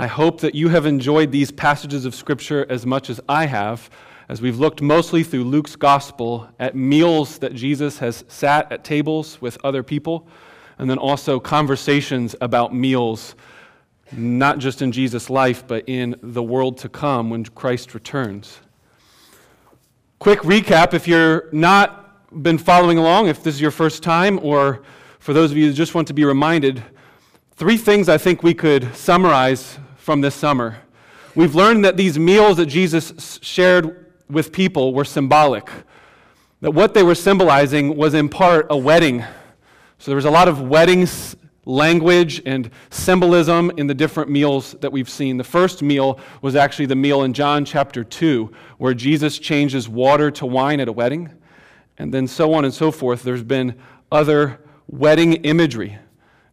I hope that you have enjoyed these passages of Scripture as much as I have, as we've looked mostly through Luke's gospel at meals that Jesus has sat at tables with other people, and then also conversations about meals, not just in Jesus' life, but in the world to come when Christ returns. Quick recap if you're not been following along, if this is your first time, or for those of you who just want to be reminded, three things I think we could summarize from this summer. We've learned that these meals that Jesus shared with people were symbolic, that what they were symbolizing was in part a wedding. So there was a lot of weddings language and symbolism in the different meals that we've seen. The first meal was actually the meal in John chapter 2, where Jesus changes water to wine at a wedding, and then so on and so forth. There's been other wedding imagery.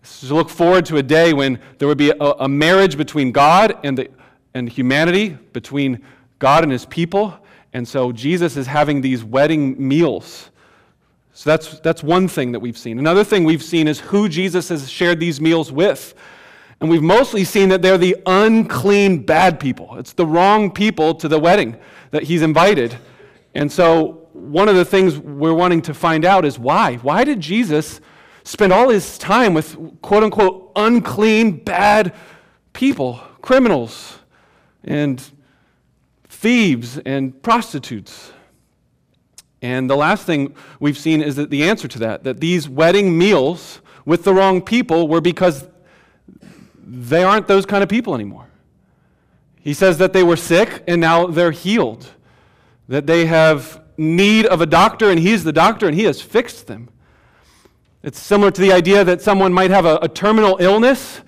So look forward to a day when there would be a, a marriage between God and, the, and humanity, between God and his people. And so Jesus is having these wedding meals. So that's, that's one thing that we've seen. Another thing we've seen is who Jesus has shared these meals with. And we've mostly seen that they're the unclean, bad people. It's the wrong people to the wedding that he's invited. And so, one of the things we're wanting to find out is why. Why did Jesus spend all his time with quote unquote unclean, bad people, criminals, and thieves and prostitutes. And the last thing we've seen is that the answer to that, that these wedding meals with the wrong people were because they aren't those kind of people anymore. He says that they were sick and now they're healed, that they have need of a doctor and he's the doctor and he has fixed them. It's similar to the idea that someone might have a, a, terminal illness,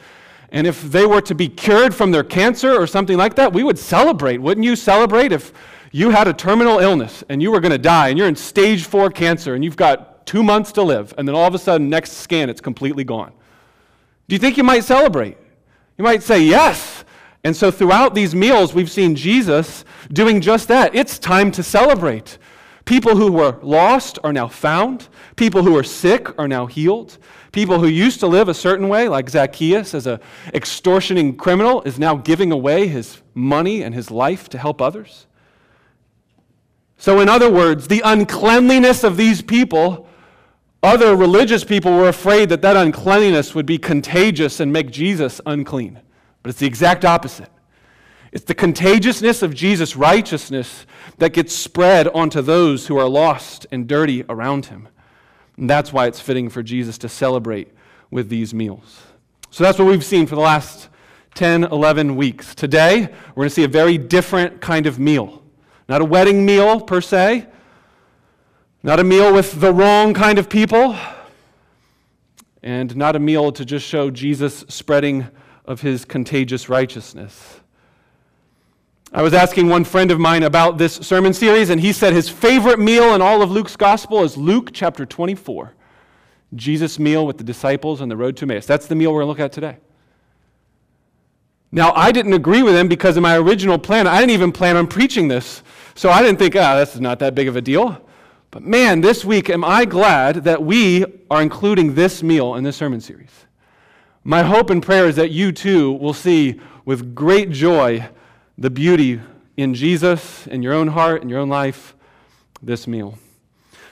and if they were to be cured from their cancer or something like that, we would celebrate. Wouldn't you celebrate if you had a terminal illness and you were going to die and you're in stage four cancer and you've got two months to live, and then all of a sudden, next scan, it's completely gone? Do you think you might celebrate? You might say, yes. And so throughout these meals, we've seen Jesus doing just that. It's time to celebrate. People who were lost are now found. People who are sick are now healed. People who used to live a certain way, like Zacchaeus as an extortioning criminal, is now giving away his money and his life to help others. So, in other words, the uncleanliness of these people, other religious people were afraid that that uncleanliness would be contagious and make Jesus unclean. But it's the exact opposite. It's the contagiousness of Jesus' righteousness that gets spread onto those who are lost and dirty around him. And that's why it's fitting for Jesus to celebrate with these meals. So that's what we've seen for the last 10, 11 weeks. Today, we're going to see a very different kind of meal. Not a wedding meal per se, not a meal with the wrong kind of people, and not a meal to just show Jesus spreading of his contagious righteousness. I was asking one friend of mine about this sermon series, and he said his favorite meal in all of Luke's gospel is Luke chapter 24. Jesus' meal with the disciples on the road to Emmaus. That's the meal we're going to look at today. Now, I didn't agree with him because in my original plan, I didn't even plan on preaching this. So I didn't think, ah, oh, this is not that big of a deal. But man, this week, am I glad that we are including this meal in this sermon series. My hope and prayer is that you too will see with great joy the beauty in Jesus, in your own heart, in your own life, this meal.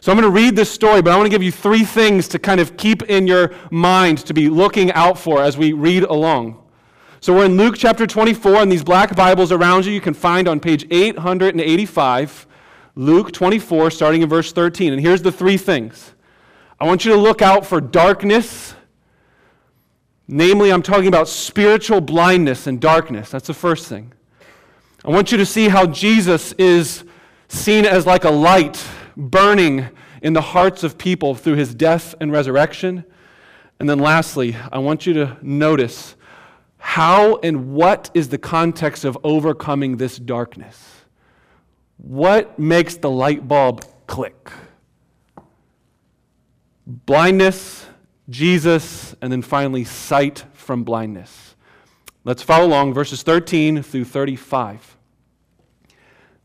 So I'm going to read this story, but I want to give you three things to kind of keep in your mind to be looking out for as we read along. So we're in Luke chapter 24, and these black Bibles around you, you can find on page 885, Luke 24, starting in verse 13. And here's the three things I want you to look out for darkness. Namely, I'm talking about spiritual blindness and darkness. That's the first thing. I want you to see how Jesus is seen as like a light burning in the hearts of people through his death and resurrection. And then lastly, I want you to notice how and what is the context of overcoming this darkness? What makes the light bulb click? Blindness, Jesus, and then finally sight from blindness. Let's follow along verses 13 through 35.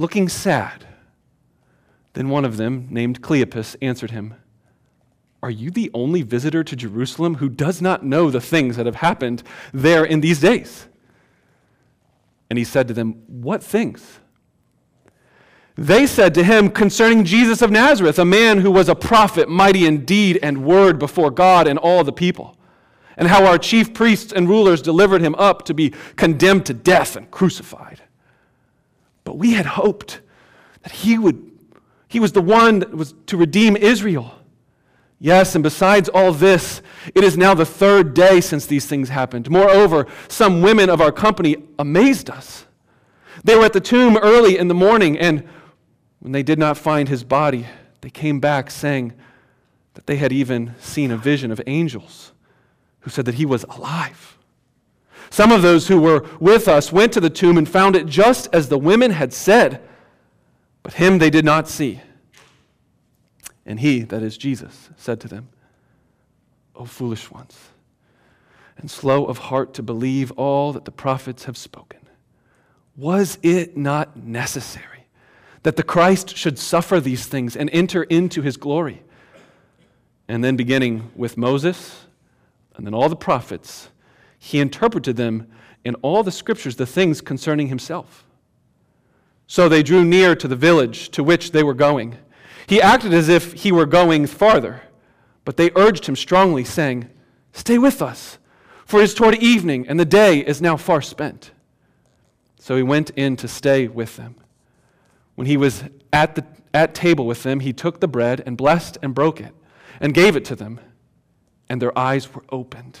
looking sad. Then one of them, named Cleopas, answered him, Are you the only visitor to Jerusalem who does not know the things that have happened there in these days? And he said to them, What things? They said to him concerning Jesus of Nazareth, a man who was a prophet, mighty in deed and word before God and all the people, and how our chief priests and rulers delivered him up to be condemned to death and crucified. But we had hoped that he would he was the one that was to redeem Israel. Yes, and besides all this, it is now the third day since these things happened. Moreover, some women of our company amazed us. They were at the tomb early in the morning, and when they did not find his body, they came back saying that they had even seen a vision of angels who said that he was alive. Some of those who were with us went to the tomb and found it just as the women had said, but him they did not see. And he, that is Jesus, said to them, O foolish ones, and slow of heart to believe all that the prophets have spoken. Was it not necessary that the Christ should suffer these things and enter into his glory? And then, beginning with Moses and then all the prophets, he interpreted them in all the scriptures, the things concerning himself. So they drew near to the village to which they were going. He acted as if he were going farther, but they urged him strongly, saying, Stay with us, for it is toward evening, and the day is now far spent. So he went in to stay with them. When he was at, the, at table with them, he took the bread and blessed and broke it and gave it to them, and their eyes were opened,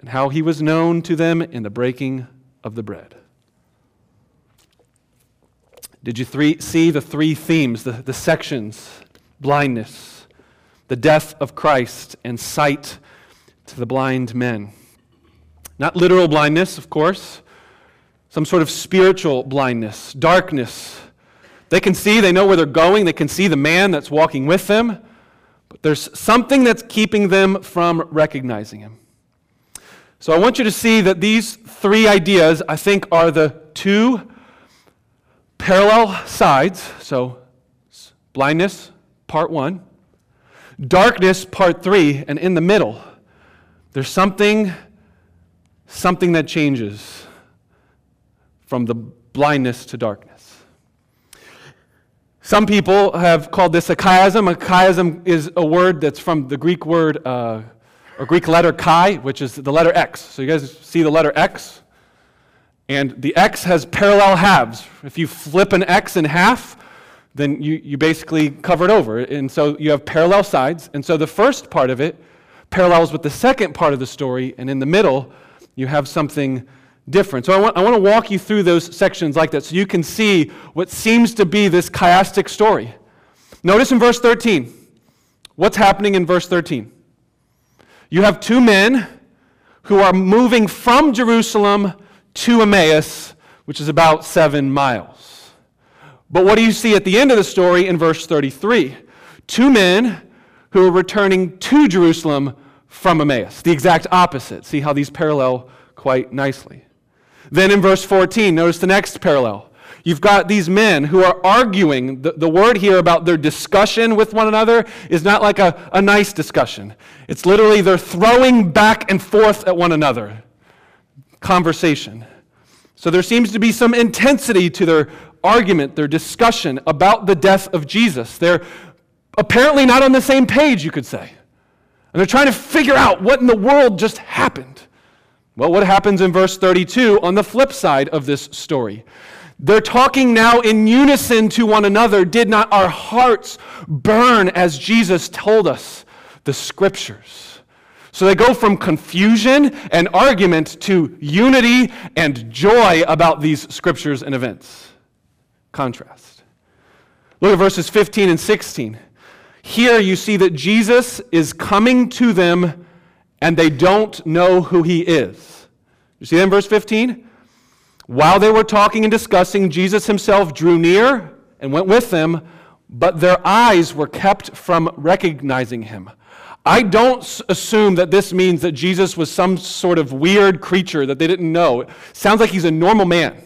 and how he was known to them in the breaking of the bread. Did you three, see the three themes, the, the sections blindness, the death of Christ, and sight to the blind men. Not literal blindness, of course, some sort of spiritual blindness, darkness. They can see, they know where they're going, they can see the man that's walking with them, but there's something that's keeping them from recognizing him. So I want you to see that these three ideas, I think, are the two parallel sides. So, blindness, part one, darkness, part three, and in the middle, there's something, something that changes from the blindness to darkness. Some people have called this a chiasm. A chiasm is a word that's from the Greek word, uh, or Greek letter chi, which is the letter X. So you guys see the letter X? And the X has parallel halves. If you flip an X in half, then you, you basically cover it over. And so you have parallel sides. And so the first part of it parallels with the second part of the story, and in the middle, you have something different. So I want, I want to walk you through those sections like that so you can see what seems to be this chiastic story. Notice in verse 13, what's happening in verse 13? You have two men who are moving from Jerusalem to Emmaus, which is about seven miles. But what do you see at the end of the story in verse 33? Two men who are returning to Jerusalem from Emmaus. The exact opposite. See how these parallel quite nicely. Then in verse 14, notice the next parallel. You've got these men who are arguing. The, the word here about their discussion with one another is not like a, a nice discussion. It's literally they're throwing back and forth at one another. Conversation. So there seems to be some intensity to their argument, their discussion about the death of Jesus. They're apparently not on the same page, you could say. And they're trying to figure out what in the world just happened. Well, what happens in verse 32 on the flip side of this story? They're talking now in unison to one another. Did not our hearts burn as Jesus told us the scriptures? So they go from confusion and argument to unity and joy about these scriptures and events. Contrast. Look at verses 15 and 16. Here you see that Jesus is coming to them and they don't know who he is. You see that in verse 15? While they were talking and discussing, Jesus himself drew near and went with them, but their eyes were kept from recognizing him. I don't assume that this means that Jesus was some sort of weird creature that they didn't know. It sounds like he's a normal man.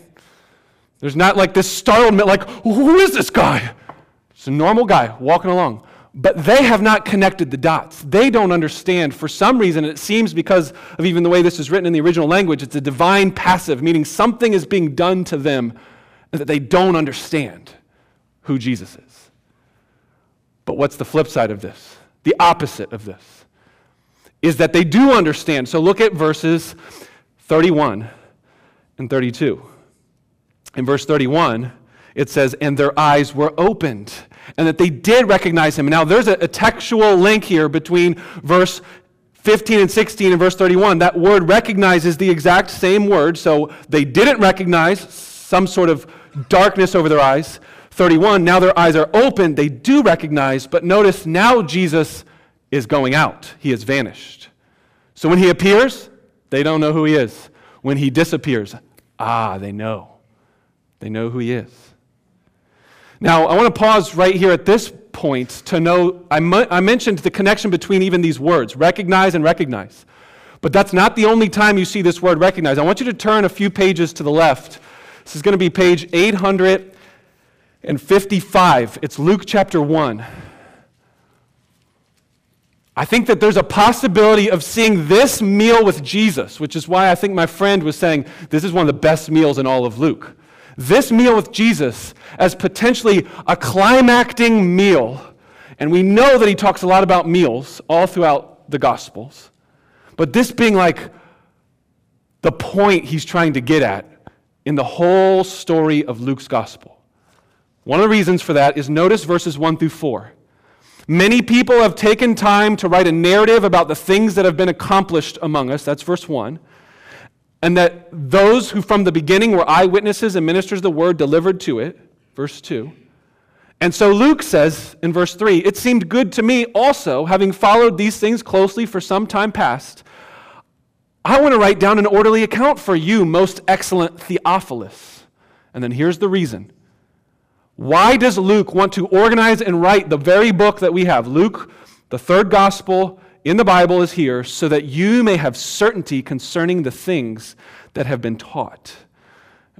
There's not like this startled, like, who is this guy? It's a normal guy walking along. But they have not connected the dots. They don't understand. For some reason, it seems because of even the way this is written in the original language, it's a divine passive, meaning something is being done to them that they don't understand who Jesus is. But what's the flip side of this? The opposite of this is that they do understand. So look at verses 31 and 32. In verse 31, it says, And their eyes were opened and that they did recognize him. Now, there's a, a textual link here between verse 15 and 16 and verse 31. That word recognizes the exact same word, so they didn't recognize some sort of darkness over their eyes. 31, now their eyes are open, they do recognize, but notice now Jesus is going out. He has vanished. So when he appears, they don't know who he is. When he disappears, ah, they know. They know who he is. Now, I want to pause right here at this point to know I, mu- I mentioned the connection between even these words recognize and recognize. But that's not the only time you see this word recognize. I want you to turn a few pages to the left. This is going to be page 855. It's Luke chapter 1. I think that there's a possibility of seeing this meal with Jesus, which is why I think my friend was saying this is one of the best meals in all of Luke this meal with Jesus as potentially a climacting meal. And we know that he talks a lot about meals all throughout the Gospels. But this being like the point he's trying to get at in the whole story of Luke's Gospel. One of the reasons for that is notice verses 1 through 4. Many people have taken time to write a narrative about the things that have been accomplished among us. That's verse 1 and that those who from the beginning were eyewitnesses and ministers of the word delivered to it. Verse 2. And so Luke says in verse 3 It seemed good to me also, having followed these things closely for some time past. I want to write down an orderly account for you, most excellent Theophilus. And then here's the reason. Why does Luke want to organize and write the very book that we have? Luke, the third gospel, in the Bible is here so that you may have certainty concerning the things that have been taught.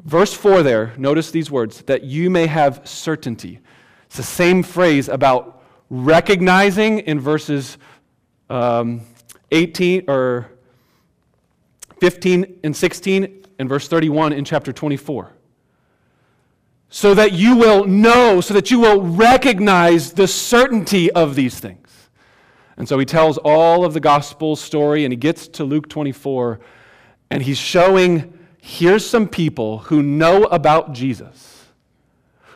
Verse 4 there, notice these words that you may have certainty. It's the same phrase about recognizing in verses um, 18 or 15 and 16 and verse 31 in chapter 24. So that you will know, so that you will recognize the certainty of these things. And so he tells all of the gospel story and he gets to Luke 24 and he's showing here's some people who know about Jesus,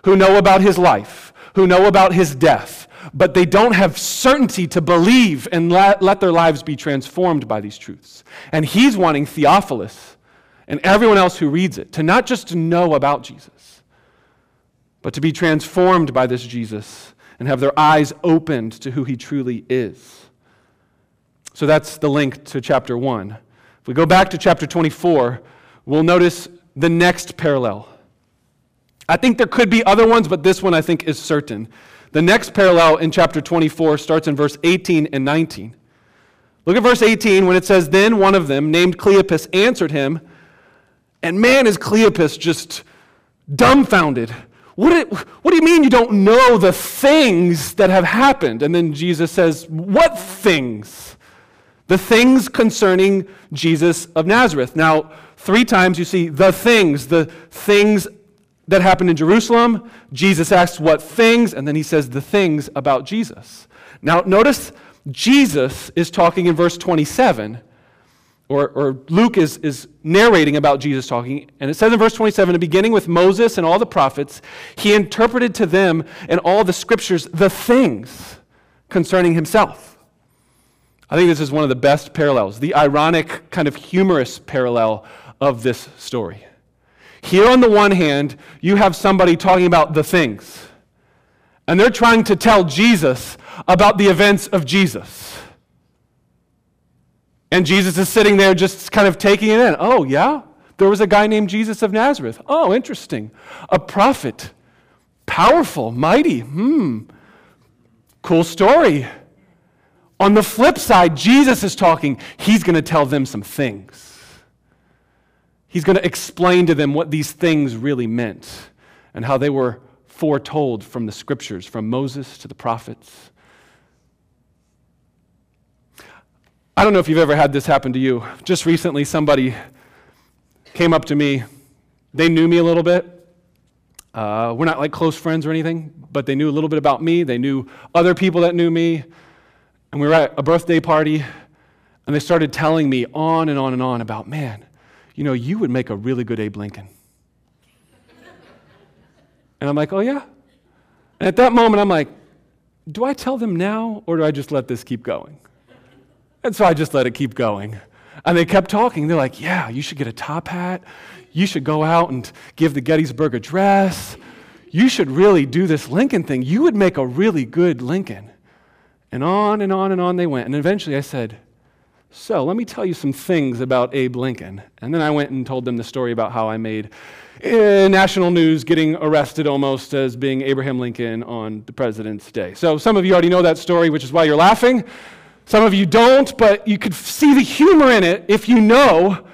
who know about his life, who know about his death, but they don't have certainty to believe and let, let their lives be transformed by these truths. And he's wanting Theophilus and everyone else who reads it to not just know about Jesus, but to be transformed by this Jesus and have their eyes opened to who he truly is. So that's the link to chapter 1. If we go back to chapter 24, we'll notice the next parallel. I think there could be other ones, but this one I think is certain. The next parallel in chapter 24 starts in verse 18 and 19. Look at verse 18 when it says, Then one of them, named Cleopas, answered him. And man, is Cleopas just dumbfounded. What, what do you mean you don't know the things that have happened? And then Jesus says, What things? The things concerning Jesus of Nazareth. Now, three times you see the things, the things that happened in Jerusalem. Jesus asks what things, and then he says the things about Jesus. Now, notice Jesus is talking in verse 27 or, or Luke is, is narrating about Jesus talking, and it says in verse 27 beginning with Moses and all the prophets, he interpreted to them in all the scriptures the things concerning himself. I think this is one of the best parallels, the ironic, kind of humorous parallel of this story. Here, on the one hand, you have somebody talking about the things, and they're trying to tell Jesus about the events of Jesus. And Jesus is sitting there just kind of taking it in. Oh, yeah? There was a guy named Jesus of Nazareth. Oh, interesting. A prophet. Powerful, mighty. Hmm. Cool story. On the flip side, Jesus is talking. He's going to tell them some things. He's going to explain to them what these things really meant and how they were foretold from the scriptures, from Moses to the prophets. I don't know if you've ever had this happen to you. Just recently, somebody came up to me. They knew me a little bit. Uh, we're not like close friends or anything, but they knew a little bit about me. They knew other people that knew me. And we were at a birthday party, and they started telling me on and on and on about, man, you know, you would make a really good Abe Lincoln. and I'm like, oh, yeah? And at that moment, I'm like, do I tell them now, or do I just let this keep going? And so I just let it keep going. And they kept talking. They're like, yeah, you should get a top hat. You should go out and give the Gettysburg Address. You should really do this Lincoln thing. You would make a really good Lincoln. And on and on and on they went. And eventually I said, So let me tell you some things about Abe Lincoln. And then I went and told them the story about how I made uh, national news getting arrested almost as being Abraham Lincoln on the President's Day. So some of you already know that story, which is why you're laughing. Some of you don't, but you could see the humor in it if you know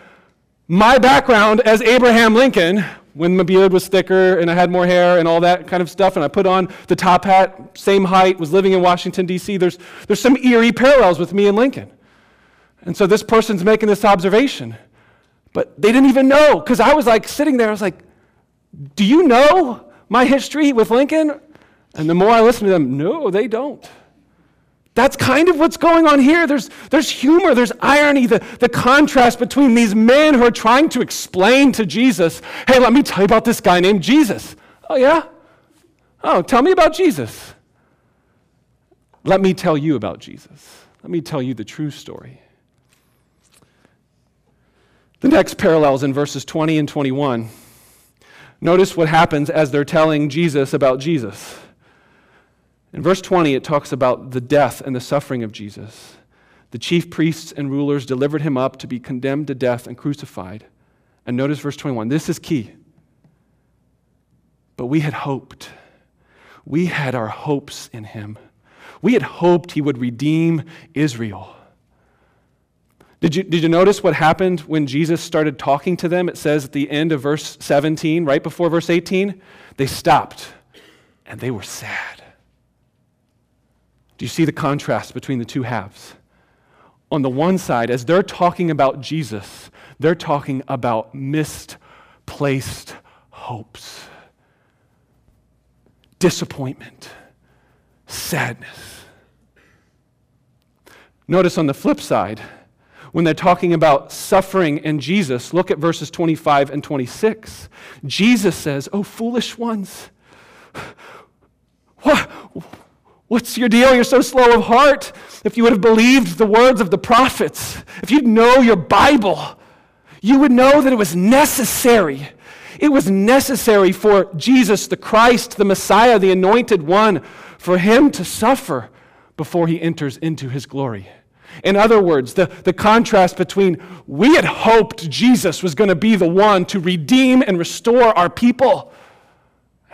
my background as Abraham Lincoln when my beard was thicker and I had more hair and all that kind of stuff, and I put on the top hat, same height, was living in Washington, D.C., there's, there's some eerie parallels with me and Lincoln. And so this person's making this observation. But they didn't even know, because I was like sitting there, I was like, Do you know my history with Lincoln? And the more I listened to them, no, they don't. That's kind of what's going on here. There's, there's humor, there's irony, the, the contrast between these men who are trying to explain to Jesus, hey, let me tell you about this guy named Jesus. Oh, yeah? Oh, tell me about Jesus. Let me tell you about Jesus. Let me tell you the true story. The next parallels in verses 20 and 21. Notice what happens as they're telling Jesus about Jesus. In verse 20, it talks about the death and the suffering of Jesus. The chief priests and rulers delivered him up to be condemned to death and crucified. And notice verse 21. This is key. But we had hoped. We had our hopes in him. We had hoped he would redeem Israel. Did you, did you notice what happened when Jesus started talking to them? It says at the end of verse 17, right before verse 18, they stopped and they were sad. You see the contrast between the two halves? On the one side, as they're talking about Jesus, they're talking about misplaced hopes, disappointment, sadness. Notice on the flip side, when they're talking about suffering and Jesus, look at verses 25 and 26. Jesus says, Oh, foolish ones, what? What's your deal? You're so slow of heart. If you would have believed the words of the prophets, if you'd know your Bible, you would know that it was necessary. It was necessary for Jesus, the Christ, the Messiah, the anointed one, for him to suffer before he enters into his glory. In other words, the, the contrast between we had hoped Jesus was going to be the one to redeem and restore our people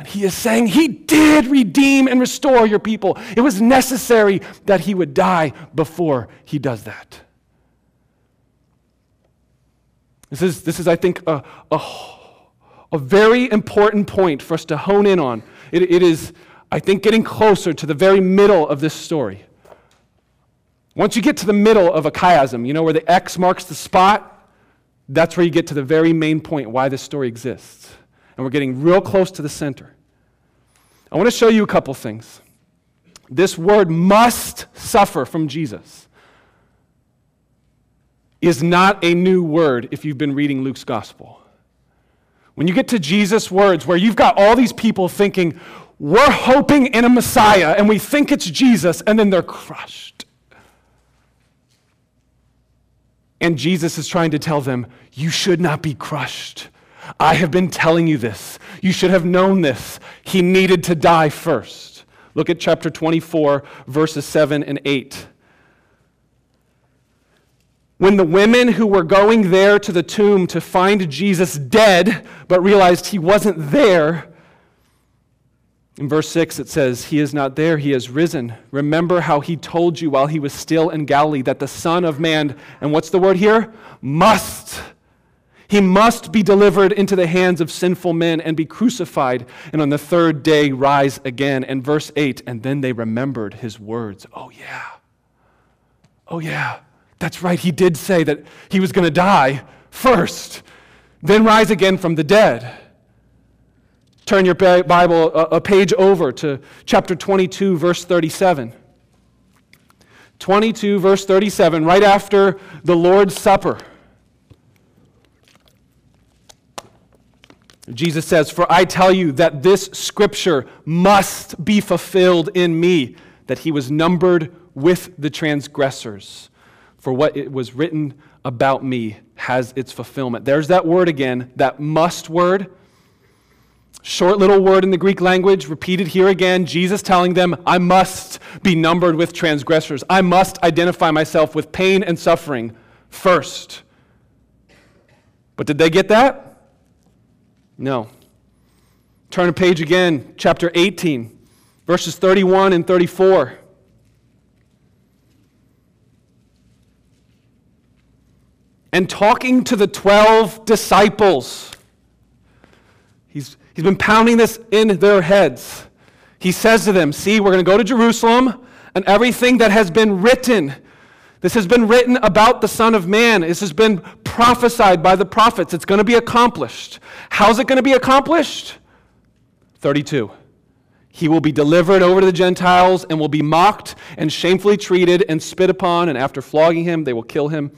and he is saying he did redeem and restore your people. It was necessary that he would die before he does that. This is, this is I think, a, a, a very important point for us to hone in on. It, it is, I think, getting closer to the very middle of this story. Once you get to the middle of a chiasm, you know, where the X marks the spot, that's where you get to the very main point why this story exists and we're getting real close to the center. I want to show you a couple things. This word must suffer from Jesus. is not a new word if you've been reading Luke's gospel. When you get to Jesus' words, where you've got all these people thinking, we're hoping in a Messiah, and we think it's Jesus, and then they're crushed. And Jesus is trying to tell them, you should not be crushed. I have been telling you this. You should have known this. He needed to die first. Look at chapter 24, verses 7 and 8. When the women who were going there to the tomb to find Jesus dead, but realized he wasn't there, in verse 6 it says, He is not there, he has risen. Remember how he told you while he was still in Galilee that the Son of Man, and what's the word here? Must he must be delivered into the hands of sinful men and be crucified, and on the third day rise again. And verse 8, and then they remembered his words. Oh, yeah. Oh, yeah. That's right. He did say that he was going to die first, then rise again from the dead. Turn your Bible uh, a page over to chapter 22, verse 37. 22, verse 37, right after the Lord's Supper. Jesus says, For I tell you that this scripture must be fulfilled in me, that he was numbered with the transgressors. For what it was written about me has its fulfillment. There's that word again, that must word. Short little word in the Greek language, repeated here again. Jesus telling them, I must be numbered with transgressors. I must identify myself with pain and suffering first. But did they get that? No. Turn a page again, chapter 18, verses 31 and 34. And talking to the 12 disciples, he's, he's been pounding this in their heads. He says to them, See, we're going to go to Jerusalem, and everything that has been written this has been written about the Son of Man. This has been prophesied by the prophets. It's going to be accomplished. How's it going to be accomplished? 32. He will be delivered over to the Gentiles and will be mocked and shamefully treated and spit upon, and after flogging him, they will kill him.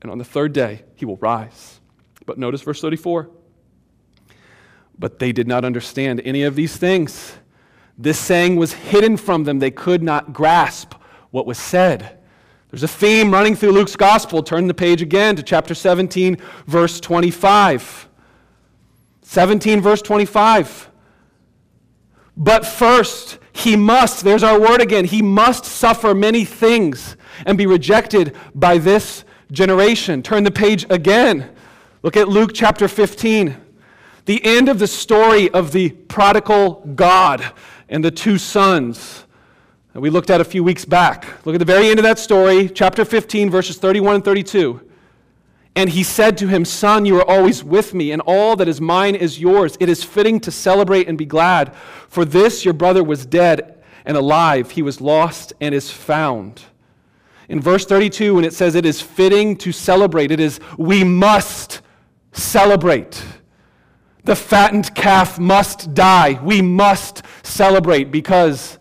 And on the third day, he will rise. But notice verse 34. But they did not understand any of these things. This saying was hidden from them. They could not grasp what was said. There's a theme running through Luke's gospel. Turn the page again to chapter 17, verse 25. 17, verse 25. But first, he must, there's our word again, he must suffer many things and be rejected by this generation. Turn the page again. Look at Luke chapter 15. The end of the story of the prodigal God and the two sons we looked at a few weeks back. Look at the very end of that story, chapter 15, verses 31 and 32. And he said to him, Son, you are always with me, and all that is mine is yours. It is fitting to celebrate and be glad. For this your brother was dead and alive. He was lost and is found. In verse 32, when it says it is fitting to celebrate, it is we must celebrate. The fattened calf must die. We must celebrate because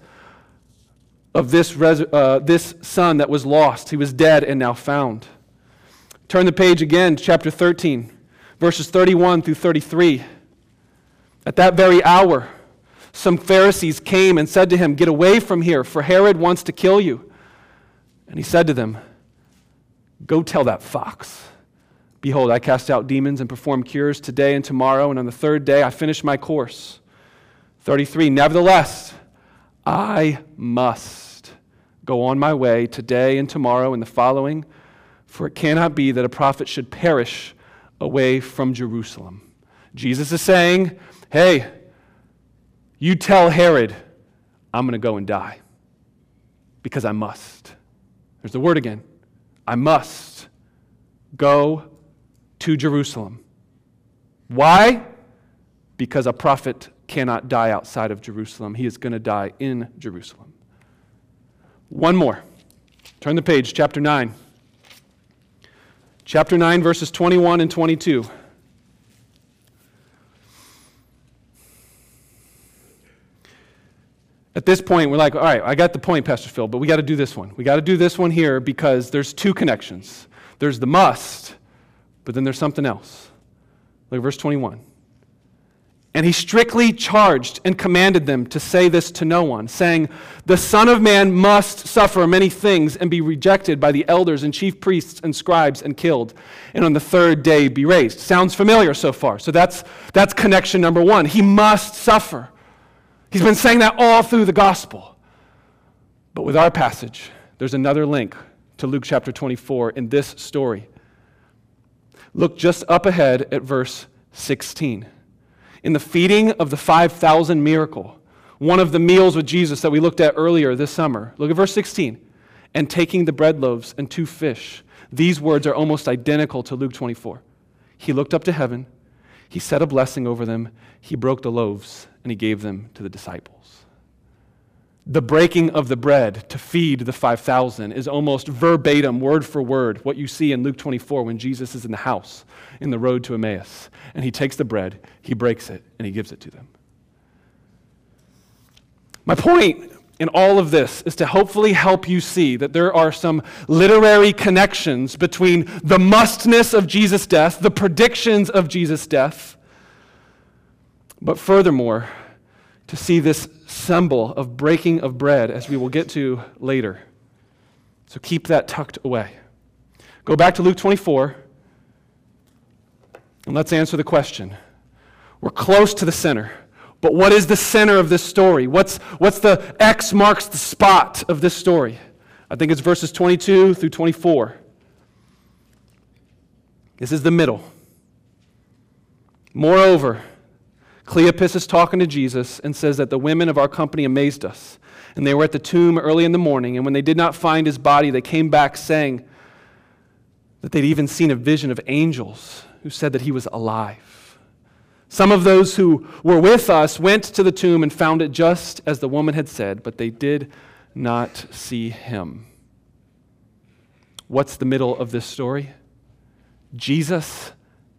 of this, res- uh, this son that was lost. He was dead and now found. Turn the page again, chapter 13, verses 31 through 33. At that very hour, some Pharisees came and said to him, Get away from here, for Herod wants to kill you. And he said to them, Go tell that fox. Behold, I cast out demons and perform cures today and tomorrow, and on the third day I finish my course. 33. Nevertheless, I must go on my way today and tomorrow and the following, for it cannot be that a prophet should perish away from Jerusalem. Jesus is saying, Hey, you tell Herod, I'm going to go and die because I must. There's the word again. I must go to Jerusalem. Why? Because a prophet cannot die outside of Jerusalem. He is going to die in Jerusalem. One more. Turn the page, chapter 9. Chapter 9, verses 21 and 22. At this point, we're like, all right, I got the point, Pastor Phil, but we got to do this one. We got to do this one here because there's two connections. There's the must, but then there's something else. Look at verse 21. And he strictly charged and commanded them to say this to no one, saying, The Son of Man must suffer many things and be rejected by the elders and chief priests and scribes and killed, and on the third day be raised. Sounds familiar so far. So that's, that's connection number one. He must suffer. He's been saying that all through the gospel. But with our passage, there's another link to Luke chapter 24 in this story. Look just up ahead at verse 16 in the feeding of the 5,000 miracle, one of the meals with Jesus that we looked at earlier this summer. Look at verse 16. And taking the bread loaves and two fish. These words are almost identical to Luke 24. He looked up to heaven, he said a blessing over them, he broke the loaves, and he gave them to the disciples the breaking of the bread to feed the 5,000 is almost verbatim, word for word, what you see in Luke 24 when Jesus is in the house in the road to Emmaus. And he takes the bread, he breaks it, and he gives it to them. My point in all of this is to hopefully help you see that there are some literary connections between the mustness of Jesus' death, the predictions of Jesus' death, but furthermore, to see this symbol of breaking of bread, as we will get to later. So keep that tucked away. Go back to Luke 24, and let's answer the question. We're close to the center. But what is the center of this story? What's, what's the X marks the spot of this story? I think it's verses 22 through 24. This is the middle. Moreover, Cleopas is talking to Jesus and says that the women of our company amazed us. And they were at the tomb early in the morning, and when they did not find his body, they came back saying that they'd even seen a vision of angels who said that he was alive. Some of those who were with us went to the tomb and found it just as the woman had said, but they did not see him. What's the middle of this story? Jesus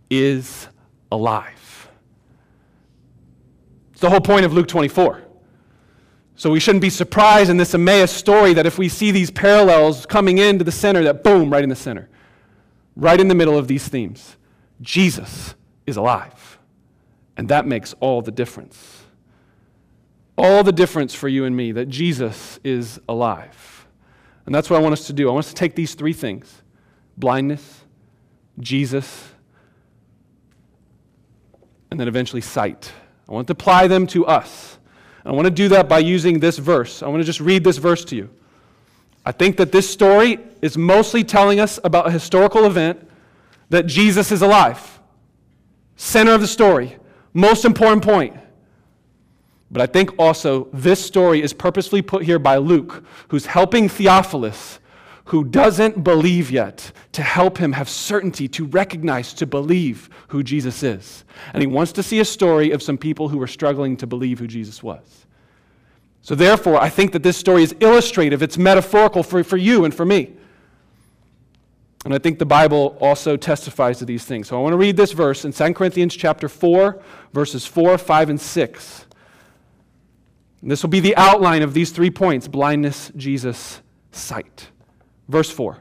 is alive. It's the whole point of Luke 24. So we shouldn't be surprised in this Emmaus story that if we see these parallels coming into the center, that boom, right in the center, right in the middle of these themes, Jesus is alive. And that makes all the difference. All the difference for you and me that Jesus is alive. And that's what I want us to do. I want us to take these three things blindness, Jesus, and then eventually sight. I want to apply them to us. I want to do that by using this verse. I want to just read this verse to you. I think that this story is mostly telling us about a historical event that Jesus is alive. Center of the story. Most important point. But I think also this story is purposely put here by Luke, who's helping Theophilus who doesn't believe yet to help him have certainty, to recognize, to believe who Jesus is. And he wants to see a story of some people who were struggling to believe who Jesus was. So, therefore, I think that this story is illustrative, it's metaphorical for, for you and for me. And I think the Bible also testifies to these things. So I want to read this verse in 2 Corinthians chapter 4, verses 4, 5, and 6. And this will be the outline of these three points blindness, Jesus, sight. Verse 4.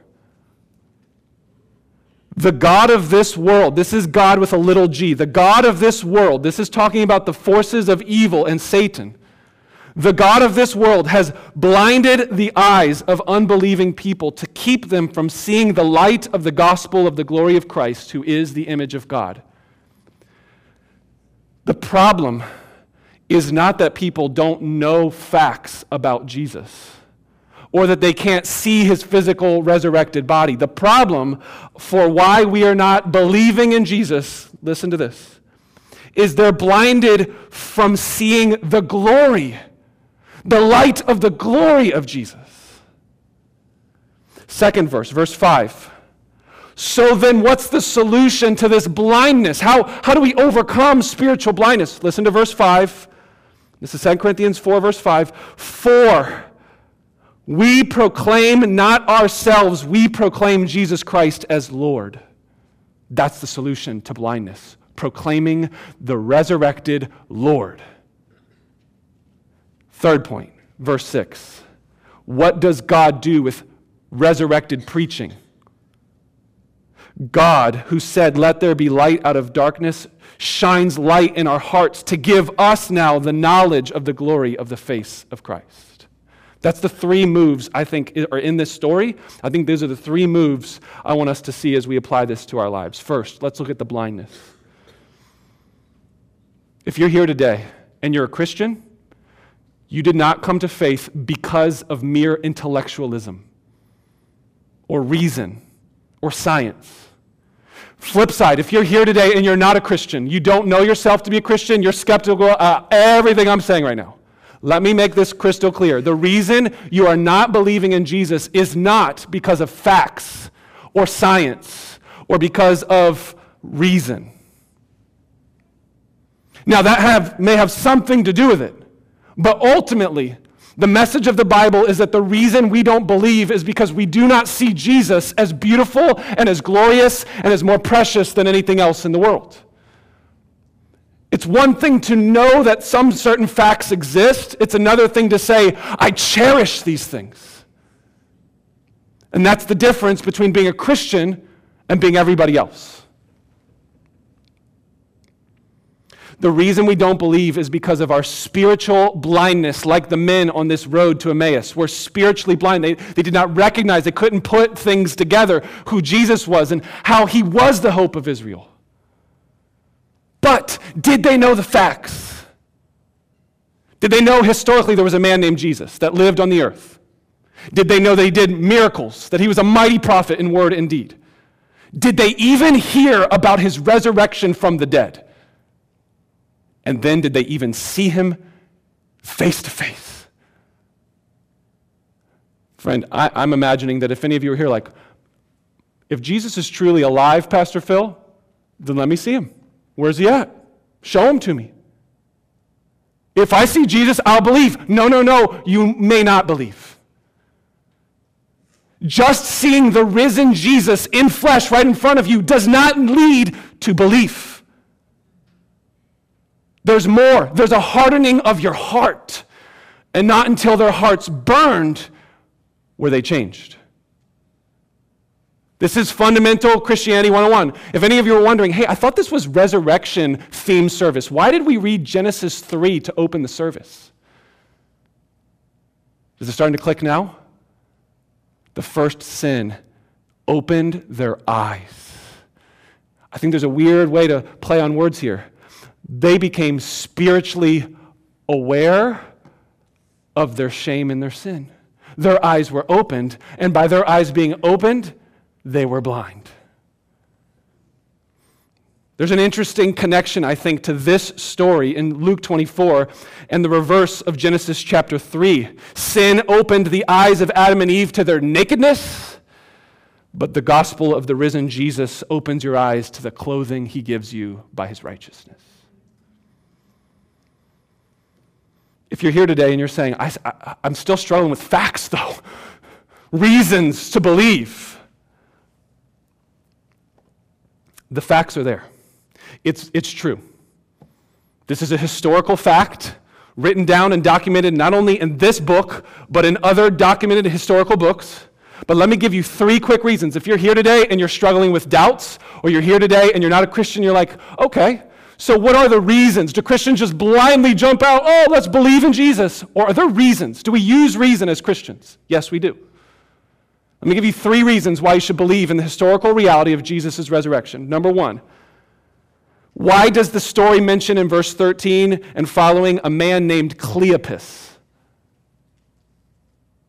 The God of this world, this is God with a little g, the God of this world, this is talking about the forces of evil and Satan. The God of this world has blinded the eyes of unbelieving people to keep them from seeing the light of the gospel of the glory of Christ, who is the image of God. The problem is not that people don't know facts about Jesus or that they can't see his physical resurrected body. The problem for why we are not believing in Jesus, listen to this, is they're blinded from seeing the glory, the light of the glory of Jesus. Second verse, verse 5. So then, what's the solution to this blindness? How, how do we overcome spiritual blindness? Listen to verse 5. This is 2 Corinthians 4, verse 5. For we proclaim not ourselves, we proclaim Jesus Christ as Lord. That's the solution to blindness, proclaiming the resurrected Lord. Third point, verse 6. What does God do with resurrected preaching? God, who said, Let there be light out of darkness, shines light in our hearts to give us now the knowledge of the glory of the face of Christ. That's the three moves I think are in this story. I think those are the three moves I want us to see as we apply this to our lives. First, let's look at the blindness. If you're here today and you're a Christian, you did not come to faith because of mere intellectualism or reason or science. Flip side, if you're here today and you're not a Christian, you don't know yourself to be a Christian, you're skeptical, uh, everything I'm saying right now. Let me make this crystal clear. The reason you are not believing in Jesus is not because of facts or science or because of reason. Now, that have, may have something to do with it, but ultimately, the message of the Bible is that the reason we don't believe is because we do not see Jesus as beautiful and as glorious and as more precious than anything else in the world. It's one thing to know that some certain facts exist, it's another thing to say, I cherish these things. And that's the difference between being a Christian and being everybody else. The reason we don't believe is because of our spiritual blindness, like the men on this road to Emmaus. We're spiritually blind. They, they did not recognize, they couldn't put things together who Jesus was and how he was the hope of Israel. But did they know the facts? Did they know historically there was a man named Jesus that lived on the earth? Did they know that he did miracles, that he was a mighty prophet in word and deed? Did they even hear about his resurrection from the dead? And then did they even see him face to face? Friend, I, I'm imagining that if any of you are here, like, if Jesus is truly alive, Pastor Phil, then let me see him. Where's he at? Show him to me. If I see Jesus, I'll believe. No, no, no, you may not believe. Just seeing the risen Jesus in flesh right in front of you does not lead to belief. There's more. There's a hardening of your heart. And not until their hearts burned were they changed. This is fundamental Christianity 101. If any of you are wondering, hey, I thought this was resurrection theme service. Why did we read Genesis 3 to open the service? Is it starting to click now? The first sin opened their eyes. I think there's a weird way to play on words here they became spiritually aware of their shame and their sin. Their eyes were opened, and by their eyes being opened, they were blind. There's an interesting connection, I think, to this story in Luke 24 and the reverse of Genesis chapter 3. Sin opened the eyes of Adam and Eve to their nakedness, but the gospel of the risen Jesus opens your eyes to the clothing he gives you by his righteousness. If you're here today and you're saying, I, I'm still struggling with facts, though, reasons to believe, the facts are there. It's, it's true. This is a historical fact written down and documented not only in this book, but in other documented historical books. But let me give you three quick reasons. If you're here today and you're struggling with doubts, or you're here today and you're not a Christian, you're like, okay, so, what are the reasons? Do Christians just blindly jump out, oh, let's believe in Jesus? Or are there reasons? Do we use reason as Christians? Yes, we do. Let me give you three reasons why you should believe in the historical reality of Jesus' resurrection. Number one, why does the story mention in verse 13 and following a man named Cleopas?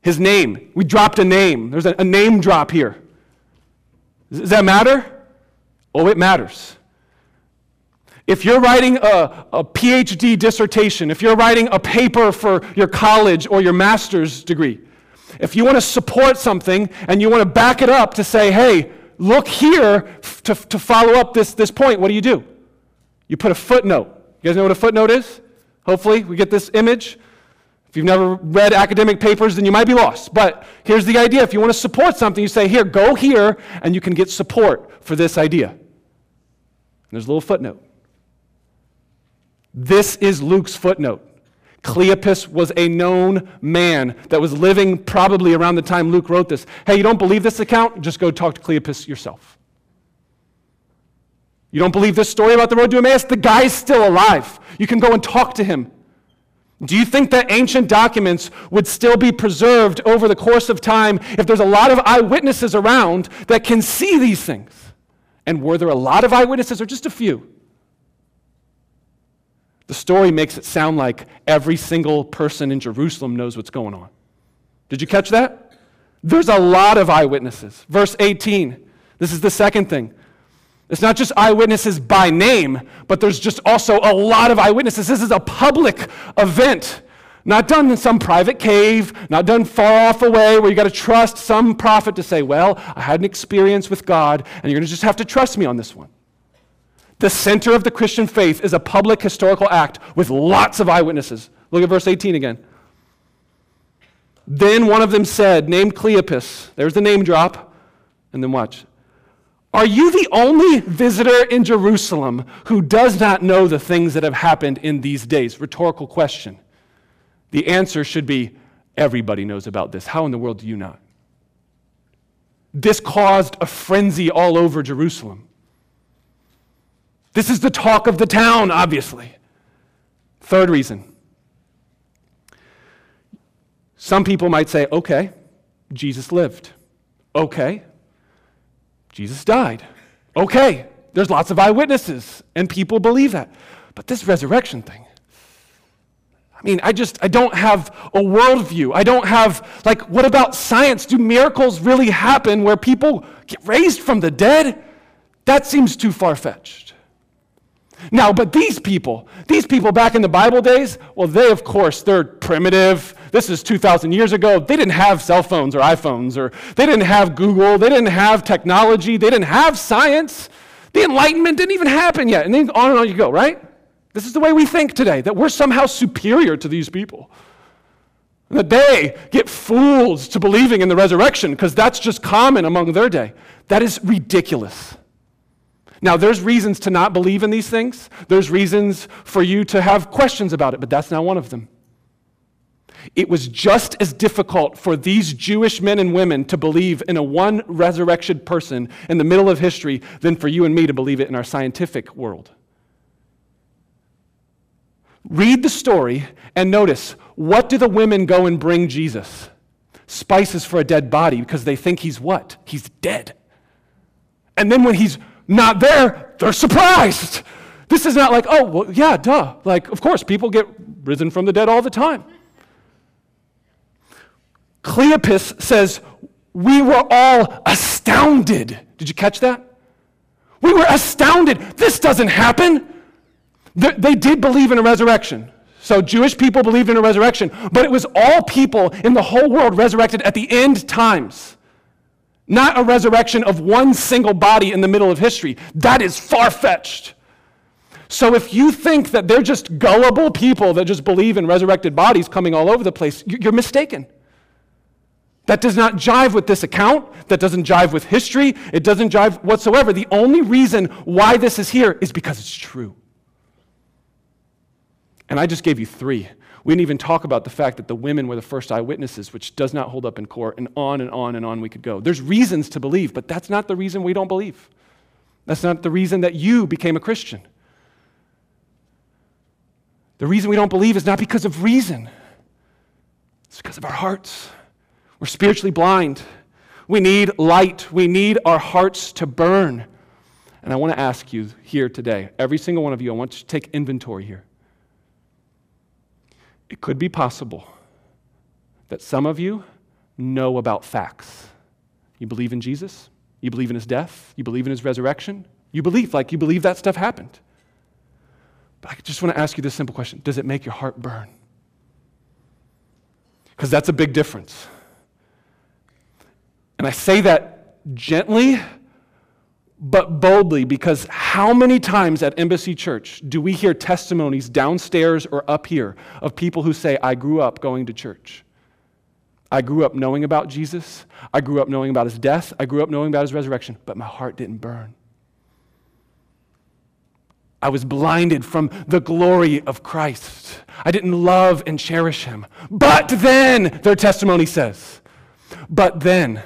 His name. We dropped a name. There's a, a name drop here. Does that matter? Oh, it matters. If you're writing a, a, PhD dissertation, if you're writing a paper for your college or your master's degree, if you want to support something and you want to back it up to say, hey, look here to, to follow up this, this point, what do you do? You put a footnote. You guys know what a footnote is? Hopefully, we get this image. If you've never read academic papers, then you might be lost. But here's the idea if you want to support something, you say, here, go here, and you can get support for this idea. And there's a little footnote. This is Luke's footnote. Cleopas was a known man that was living probably around the time Luke wrote this. Hey, you don't believe this account? Just go talk to Cleopas yourself. You don't believe this story about the road to Emmaus? The guy's still alive. You can go and talk to him. Do you think that ancient documents would still be preserved over the course of time if there's a lot of eyewitnesses around that can see these things? And were there a lot of eyewitnesses or just a few? The story makes it sound like every single person in Jerusalem knows what's going on. Did you catch that? There's a lot of eyewitnesses. Verse 18. This is the second thing. It's not just eyewitnesses by name, but there's just also a lot of eyewitnesses. This is a public event, not done in some private cave, not done far off away where you got to trust some prophet to say, Well, I had an experience with God, and you're going to just have to trust me on this one. The center of the Christian faith is a public historical act with lots of eyewitnesses. Look at verse 18 again. Then one of them said, named Cleopas, there's the name drop, and then watch. Are you the only visitor in Jerusalem who does not know the things that have happened in these days? Rhetorical question. The answer should be everybody knows about this. How in the world do you not? This caused a frenzy all over Jerusalem. This is the talk of the town, obviously. Third reason. Some people might say, okay, Jesus lived. Okay, Jesus died. Okay, there's lots of eyewitnesses, and people believe that. But this resurrection thing, I mean, I just, I don't have a worldview. I don't have, like, what about science? Do miracles really happen where people get raised from the dead? That seems too far fetched. Now, but these people, these people back in the Bible days, well, they, of course, they're primitive. This is 2,000 years ago. They didn't have cell phones or iPhones, or they didn't have Google. They didn't have technology. They didn't have science. The Enlightenment didn't even happen yet. And then on and on you go, right? This is the way we think today, that we're somehow superior to these people. And that they get fooled to believing in the resurrection because that's just common among their day. That is ridiculous. Now, there's reasons to not believe in these things. There's reasons for you to have questions about it, but that's not one of them. It was just as difficult for these Jewish men and women to believe in a one resurrection person in the middle of history than for you and me to believe it in our scientific world. Read the story and notice what do the women go and bring Jesus? Spices for a dead body because they think he's what? He's dead. And then when he's not there, they're surprised. This is not like, oh, well, yeah, duh. Like, of course, people get risen from the dead all the time. Cleopas says, We were all astounded. Did you catch that? We were astounded. This doesn't happen. They did believe in a resurrection. So Jewish people believed in a resurrection, but it was all people in the whole world resurrected at the end times not a resurrection of one single body in the middle of history. That is far fetched. So if you think that they're just gullible people that just believe in resurrected bodies coming all over the place, you're mistaken. That does not jive with this account. That doesn't jive with history. It doesn't jive whatsoever. The only reason why this is here is because it's true. And I just gave you three. We didn't even talk about the fact that the women were the first eyewitnesses, which does not hold up in court, and on and on and on we could go. There's reasons to believe, but that's not the reason we don't believe. That's not the reason that you became a Christian. The reason we don't believe is not because of reason, it's because of our hearts. We're spiritually blind. We need light, we need our hearts to burn. And I want to ask you here today, every single one of you, I want you to take inventory here. It could be possible that some of you know about facts. You believe in Jesus, you believe in his death, you believe in his resurrection, you believe like you believe that stuff happened. But I just want to ask you this simple question Does it make your heart burn? Because that's a big difference. And I say that gently but boldly because how many times at Embassy Church do we hear testimonies downstairs or up here of people who say, I grew up going to church? I grew up knowing about Jesus. I grew up knowing about his death. I grew up knowing about his resurrection, but my heart didn't burn. I was blinded from the glory of Christ. I didn't love and cherish him. But then, their testimony says, but then,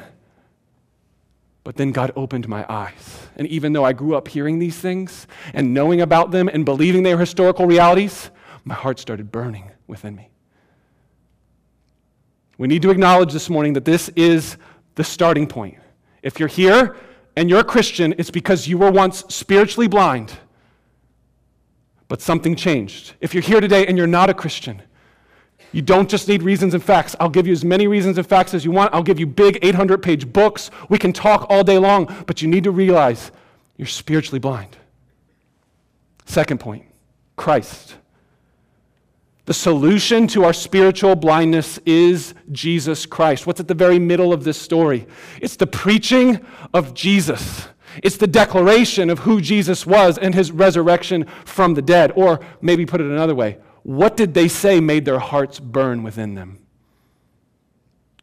But then God opened my eyes. And even though I grew up hearing these things and knowing about them and believing they were historical realities, my heart started burning within me. We need to acknowledge this morning that this is the starting point. If you're here and you're a Christian, it's because you were once spiritually blind, but something changed. If you're here today and you're not a Christian, you don't just need reasons and facts. I'll give you as many reasons and facts as you want. I'll give you big 800 page books. We can talk all day long, but you need to realize you're spiritually blind. Second point Christ. The solution to our spiritual blindness is Jesus Christ. What's at the very middle of this story? It's the preaching of Jesus. It's the declaration of who Jesus was and his resurrection from the dead. Or maybe put it another way what did they say made their hearts burn within them?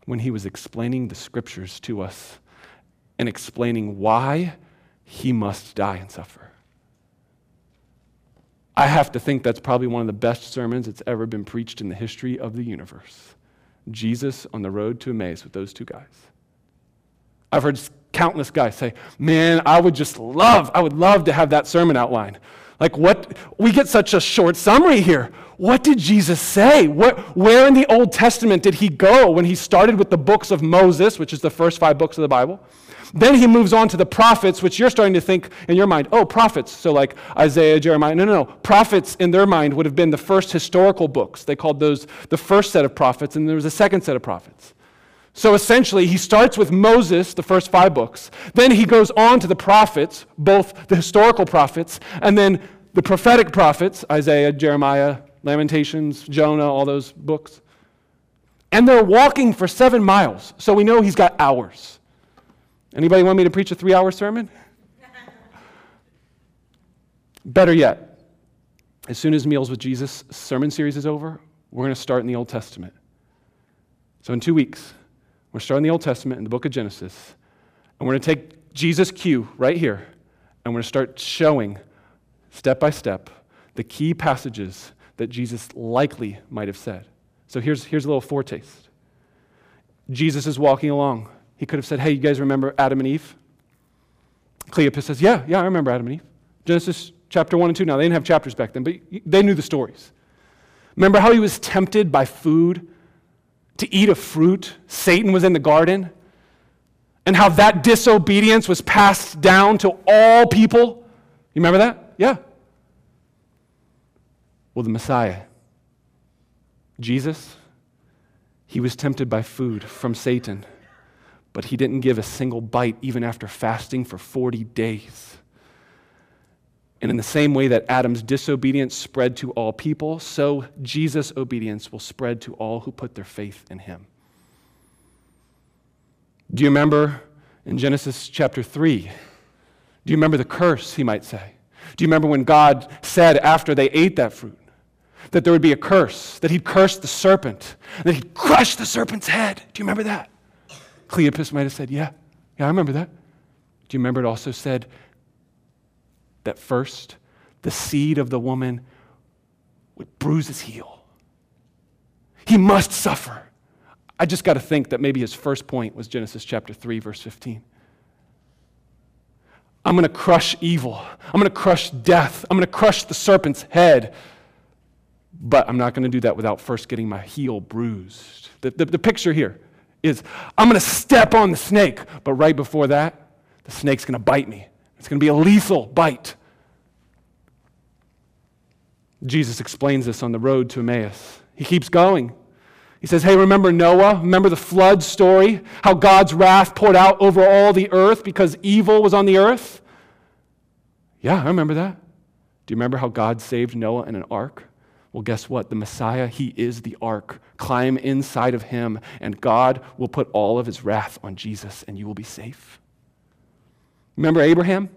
When he was explaining the scriptures to us and explaining why he must die and suffer. I have to think that's probably one of the best sermons that's ever been preached in the history of the universe. Jesus on the road to Emmaus with those two guys. I've heard countless guys say, Man, I would just love, I would love to have that sermon outline. Like, what? We get such a short summary here. What did Jesus say? What, where in the Old Testament did he go when he started with the books of Moses, which is the first five books of the Bible? Then he moves on to the prophets, which you're starting to think in your mind, oh, prophets. So, like Isaiah, Jeremiah. No, no, no. Prophets in their mind would have been the first historical books. They called those the first set of prophets, and there was a second set of prophets. So essentially, he starts with Moses, the first five books. Then he goes on to the prophets, both the historical prophets, and then the prophetic prophets, Isaiah, Jeremiah, Lamentations, Jonah, all those books. And they're walking for seven miles, so we know he's got hours. Anybody want me to preach a three hour sermon? Better yet, as soon as Meals with Jesus sermon series is over, we're going to start in the Old Testament. So in two weeks, we're starting the Old Testament in the book of Genesis, and we're going to take Jesus' cue right here, and we're going to start showing step by step the key passages that Jesus likely might have said. So here's, here's a little foretaste. Jesus is walking along. He could have said, Hey, you guys remember Adam and Eve? Cleopas says, Yeah, yeah, I remember Adam and Eve. Genesis chapter 1 and 2. Now, they didn't have chapters back then, but they knew the stories. Remember how he was tempted by food to eat a fruit? Satan was in the garden. And how that disobedience was passed down to all people? You remember that? Yeah. Well, the Messiah, Jesus, he was tempted by food from Satan, but he didn't give a single bite even after fasting for 40 days. And in the same way that Adam's disobedience spread to all people, so Jesus' obedience will spread to all who put their faith in him. Do you remember in Genesis chapter 3? Do you remember the curse, he might say? Do you remember when God said after they ate that fruit, that there would be a curse, that he'd curse the serpent, that he'd crush the serpent's head. Do you remember that? Cleopas might have said, Yeah, yeah, I remember that. Do you remember it also said that first the seed of the woman would bruise his heel? He must suffer. I just got to think that maybe his first point was Genesis chapter 3, verse 15. I'm going to crush evil. I'm going to crush death. I'm going to crush the serpent's head. But I'm not going to do that without first getting my heel bruised. The, the, the picture here is I'm going to step on the snake, but right before that, the snake's going to bite me. It's going to be a lethal bite. Jesus explains this on the road to Emmaus. He keeps going. He says, Hey, remember Noah? Remember the flood story? How God's wrath poured out over all the earth because evil was on the earth? Yeah, I remember that. Do you remember how God saved Noah in an ark? Well, guess what? The Messiah, he is the ark. Climb inside of him, and God will put all of his wrath on Jesus, and you will be safe. Remember Abraham?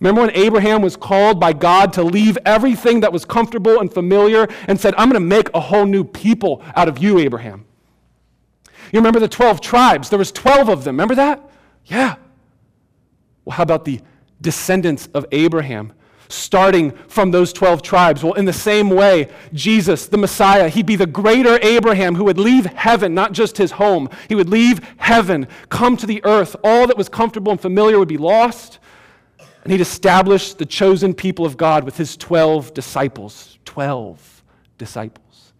Remember when Abraham was called by God to leave everything that was comfortable and familiar and said, I'm going to make a whole new people out of you, Abraham? You remember the 12 tribes? There was 12 of them. Remember that? Yeah. Well, how about the descendants of Abraham starting from those 12 tribes. Well, in the same way, Jesus, the Messiah, he'd be the greater Abraham who would leave heaven, not just his home. He would leave heaven, come to the earth. All that was comfortable and familiar would be lost. And he'd establish the chosen people of God with his 12 disciples. 12 disciples.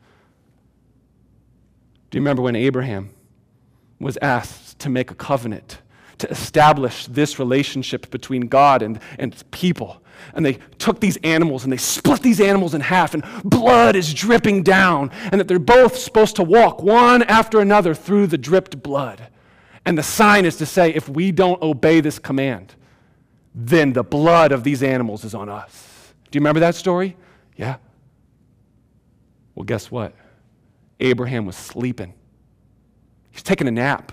Do you remember when Abraham was asked to make a covenant? to establish this relationship between God and, and people. And they took these animals and they split these animals in half, and blood is dripping down, and that they're both supposed to walk one after another through the dripped blood. And the sign is to say, if we don't obey this command, then the blood of these animals is on us. Do you remember that story? Yeah. Well, guess what? Abraham was sleeping. He's taking a nap.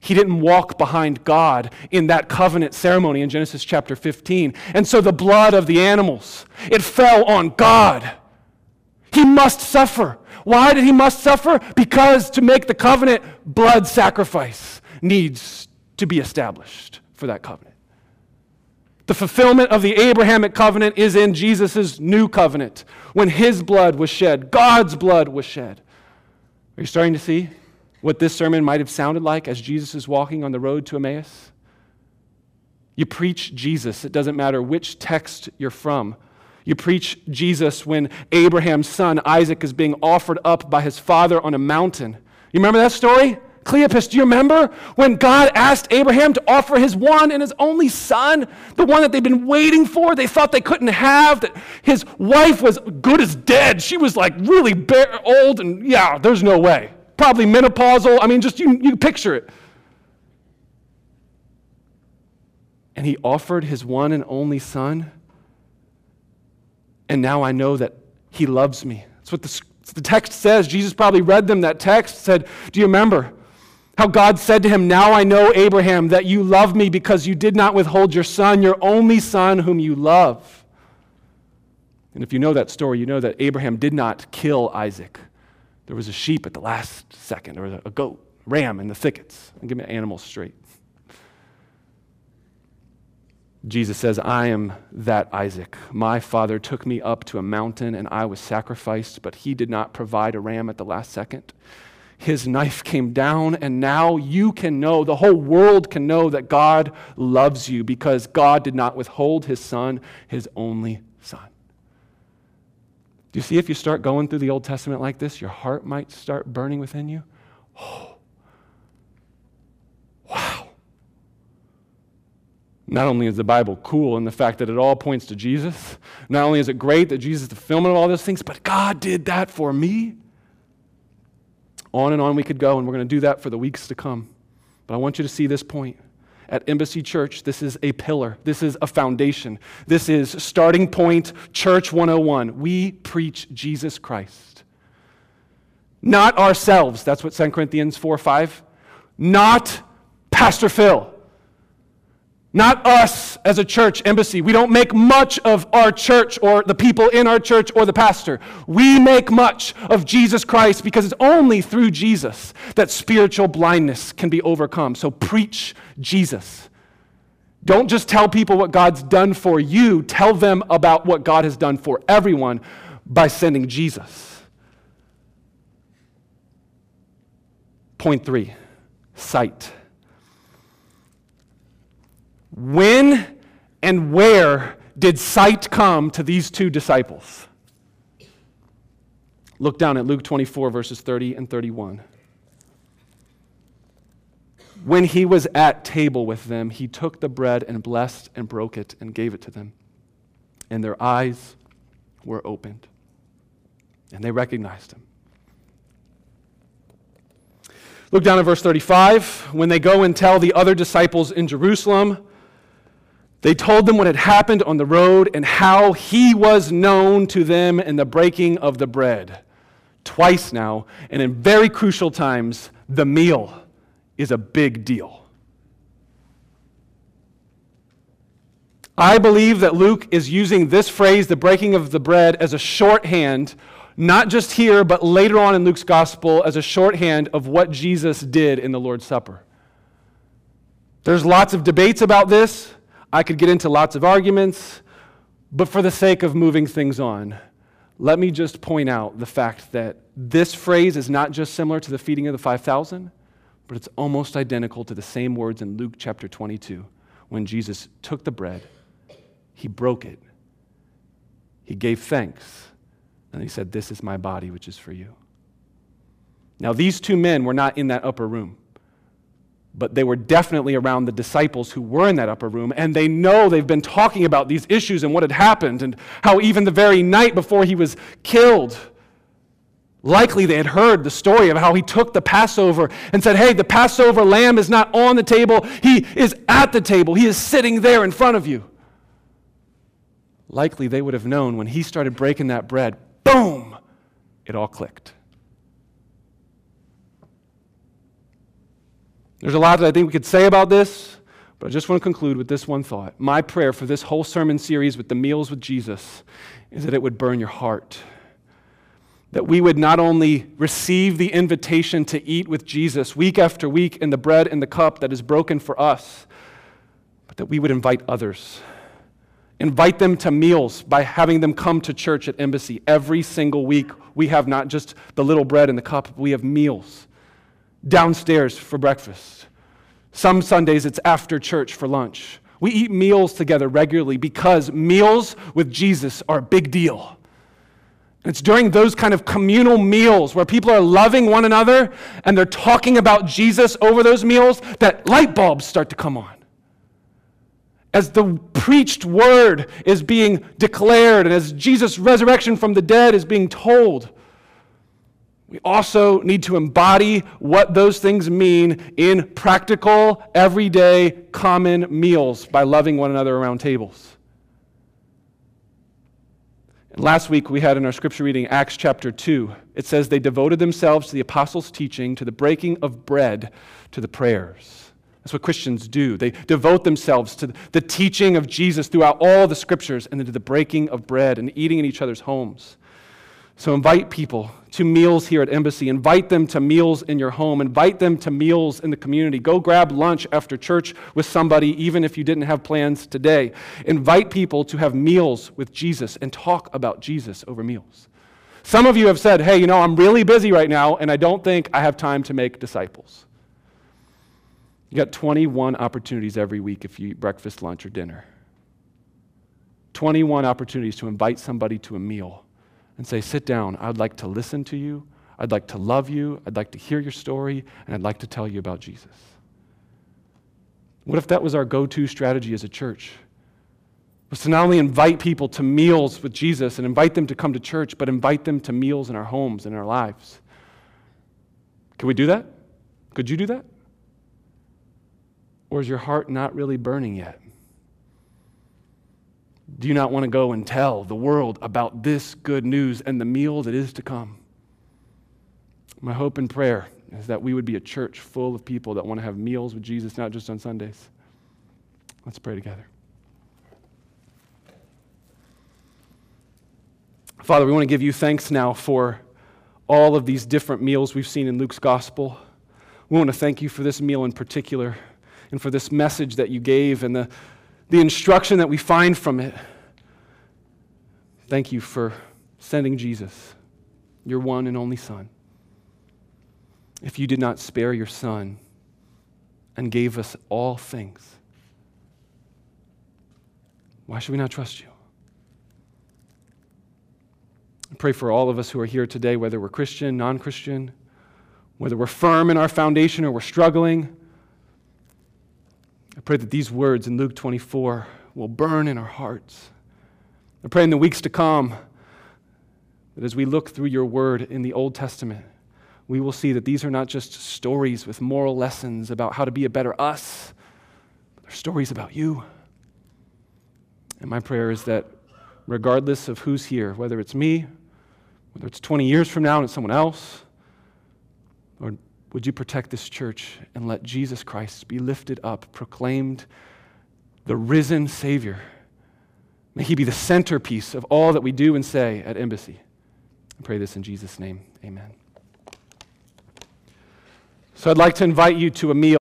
He didn't walk behind God in that covenant ceremony in Genesis chapter 15. And so the blood of the animals, it fell on God. He must suffer. Why did he must suffer? Because to make the covenant, blood sacrifice needs to be established for that covenant. The fulfillment of the Abrahamic covenant is in Jesus' new covenant when his blood was shed, God's blood was shed. Are you starting to see? What this sermon might have sounded like as Jesus is walking on the road to Emmaus? You preach Jesus. It doesn't matter which text you're from. You preach Jesus when Abraham's son Isaac is being offered up by his father on a mountain. You remember that story? Cleopas, do you remember when God asked Abraham to offer his one and his only son, the one that they've been waiting for, they thought they couldn't have, that his wife was good as dead. She was like really old, and yeah, there's no way probably menopausal. I mean, just you, you picture it. And he offered his one and only son. And now I know that he loves me. That's what the, the text says. Jesus probably read them that text, said, Do you remember? How God said to him, Now I know, Abraham, that you love me because you did not withhold your son, your only son, whom you love. And if you know that story, you know that Abraham did not kill Isaac. There was a sheep at the last second, There was a goat, ram in the thickets. Give me animals straight. Jesus says, I am that Isaac. My father took me up to a mountain and I was sacrificed, but he did not provide a ram at the last second. His knife came down, and now you can know, the whole world can know that God loves you because God did not withhold his son, his only. Do you see if you start going through the Old Testament like this, your heart might start burning within you? Oh, wow. Not only is the Bible cool in the fact that it all points to Jesus, not only is it great that Jesus is the fulfillment of all those things, but God did that for me. On and on we could go, and we're going to do that for the weeks to come. But I want you to see this point at Embassy Church, this is a pillar. This is a foundation. This is starting point, Church 101. We preach Jesus Christ. Not ourselves. That's what 2 Corinthians 4 5. Not Pastor Phil. Not us as a church embassy. We don't make much of our church or the people in our church or the pastor. We make much of Jesus Christ because it's only through Jesus that spiritual blindness can be overcome. So preach Jesus. Don't just tell people what God's done for you, tell them about what God has done for everyone by sending Jesus. Point three sight. When and where did sight come to these two disciples? Look down at Luke 24, verses 30 and 31. When he was at table with them, he took the bread and blessed and broke it and gave it to them. And their eyes were opened, and they recognized him. Look down at verse 35. When they go and tell the other disciples in Jerusalem, they told them what had happened on the road and how he was known to them in the breaking of the bread. Twice now, and in very crucial times, the meal is a big deal. I believe that Luke is using this phrase, the breaking of the bread, as a shorthand, not just here, but later on in Luke's gospel, as a shorthand of what Jesus did in the Lord's Supper. There's lots of debates about this. I could get into lots of arguments. But for the sake of moving things on, let me just point out the fact that this phrase is not just similar to the feeding of the 5,000, but it's almost identical to the same words in Luke chapter 22 when Jesus took the bread, he broke it, he gave thanks, and he said, This is my body, which is for you. Now, these two men were not in that upper room but they were definitely around the disciples who were in that upper room, and they know they've been talking about these issues and what had happened, and how even the very night before he was killed, likely they had heard the story of how he took the Passover and said, Hey, the Passover lamb is not on the table, he is at the table, he is sitting there in front of you. Likely they would have known when he started breaking that bread, boom, it all clicked. There's a lot that I think we could say about this, but I just want to conclude with this one thought. My prayer for this whole sermon series with the meals with Jesus is that it would burn your heart. That we would not only receive the invitation to eat with Jesus week after week in the bread and the cup that is broken for us, but that we would invite others. Invite them to meals by having them come to church at Embassy every single week. We have not just the little bread and the cup, but we have meals downstairs for breakfast. Some Sundays it's after church for lunch. We eat meals together regularly because meals with Jesus are a big deal. It's during those kind of communal meals where people are loving one another and they're talking about Jesus over those meals that light bulbs start to come on. As the preached word is being declared and as Jesus' resurrection from the dead is being told, we also need to embody what those things mean in practical, everyday, common meals by loving one another around tables. And last week we had in our scripture reading Acts chapter 2. It says they devoted themselves to the apostles' teaching, to the breaking of bread, to the prayers. That's what Christians do. They devote themselves to the teaching of Jesus throughout all the scriptures and then to the breaking of bread and eating in each other's homes. So invite people to meals here at Embassy. Invite them to meals in your home. Invite them to meals in the community. Go grab lunch after church with somebody, even if you didn't have plans today. Invite people to have meals with Jesus and talk about Jesus over meals. Some of you have said, hey, you know, I'm really busy right now, and I don't think I have time to make disciples. You got 21 opportunities every week if you eat breakfast, lunch, or dinner. 21 opportunities to invite somebody to a meal and say, Sit down. I'd like to listen to you. I'd like to love you. I'd like to hear your story. And I'd like to tell you about Jesus. What if that was our go to strategy as a church? Was to not only invite people to meals with Jesus and invite them to come to church, but invite them to meals in our homes and in our lives. Can we do that? Could you do that? Or is your heart not really burning yet? Do you not want to go and tell the world about this good news and the meal that is to come? My hope and prayer is that we would be a church full of people that want to have meals with Jesus, not just on Sundays. Let's pray together. Father, we want to give you thanks now for all of these different meals we've seen in Luke's gospel. We want to thank you for this meal in particular and for this message that you gave and the the instruction that we find from it. Thank you for sending Jesus, your one and only Son. If you did not spare your Son and gave us all things, why should we not trust you? I pray for all of us who are here today, whether we're Christian, non Christian, whether we're firm in our foundation or we're struggling. I pray that these words in Luke 24 will burn in our hearts. I pray in the weeks to come that as we look through your word in the Old Testament, we will see that these are not just stories with moral lessons about how to be a better us, but they're stories about you. And my prayer is that regardless of who's here, whether it's me, whether it's 20 years from now and it's someone else, or would you protect this church and let Jesus Christ be lifted up, proclaimed the risen Savior? May he be the centerpiece of all that we do and say at Embassy. I pray this in Jesus' name. Amen. So I'd like to invite you to a meal.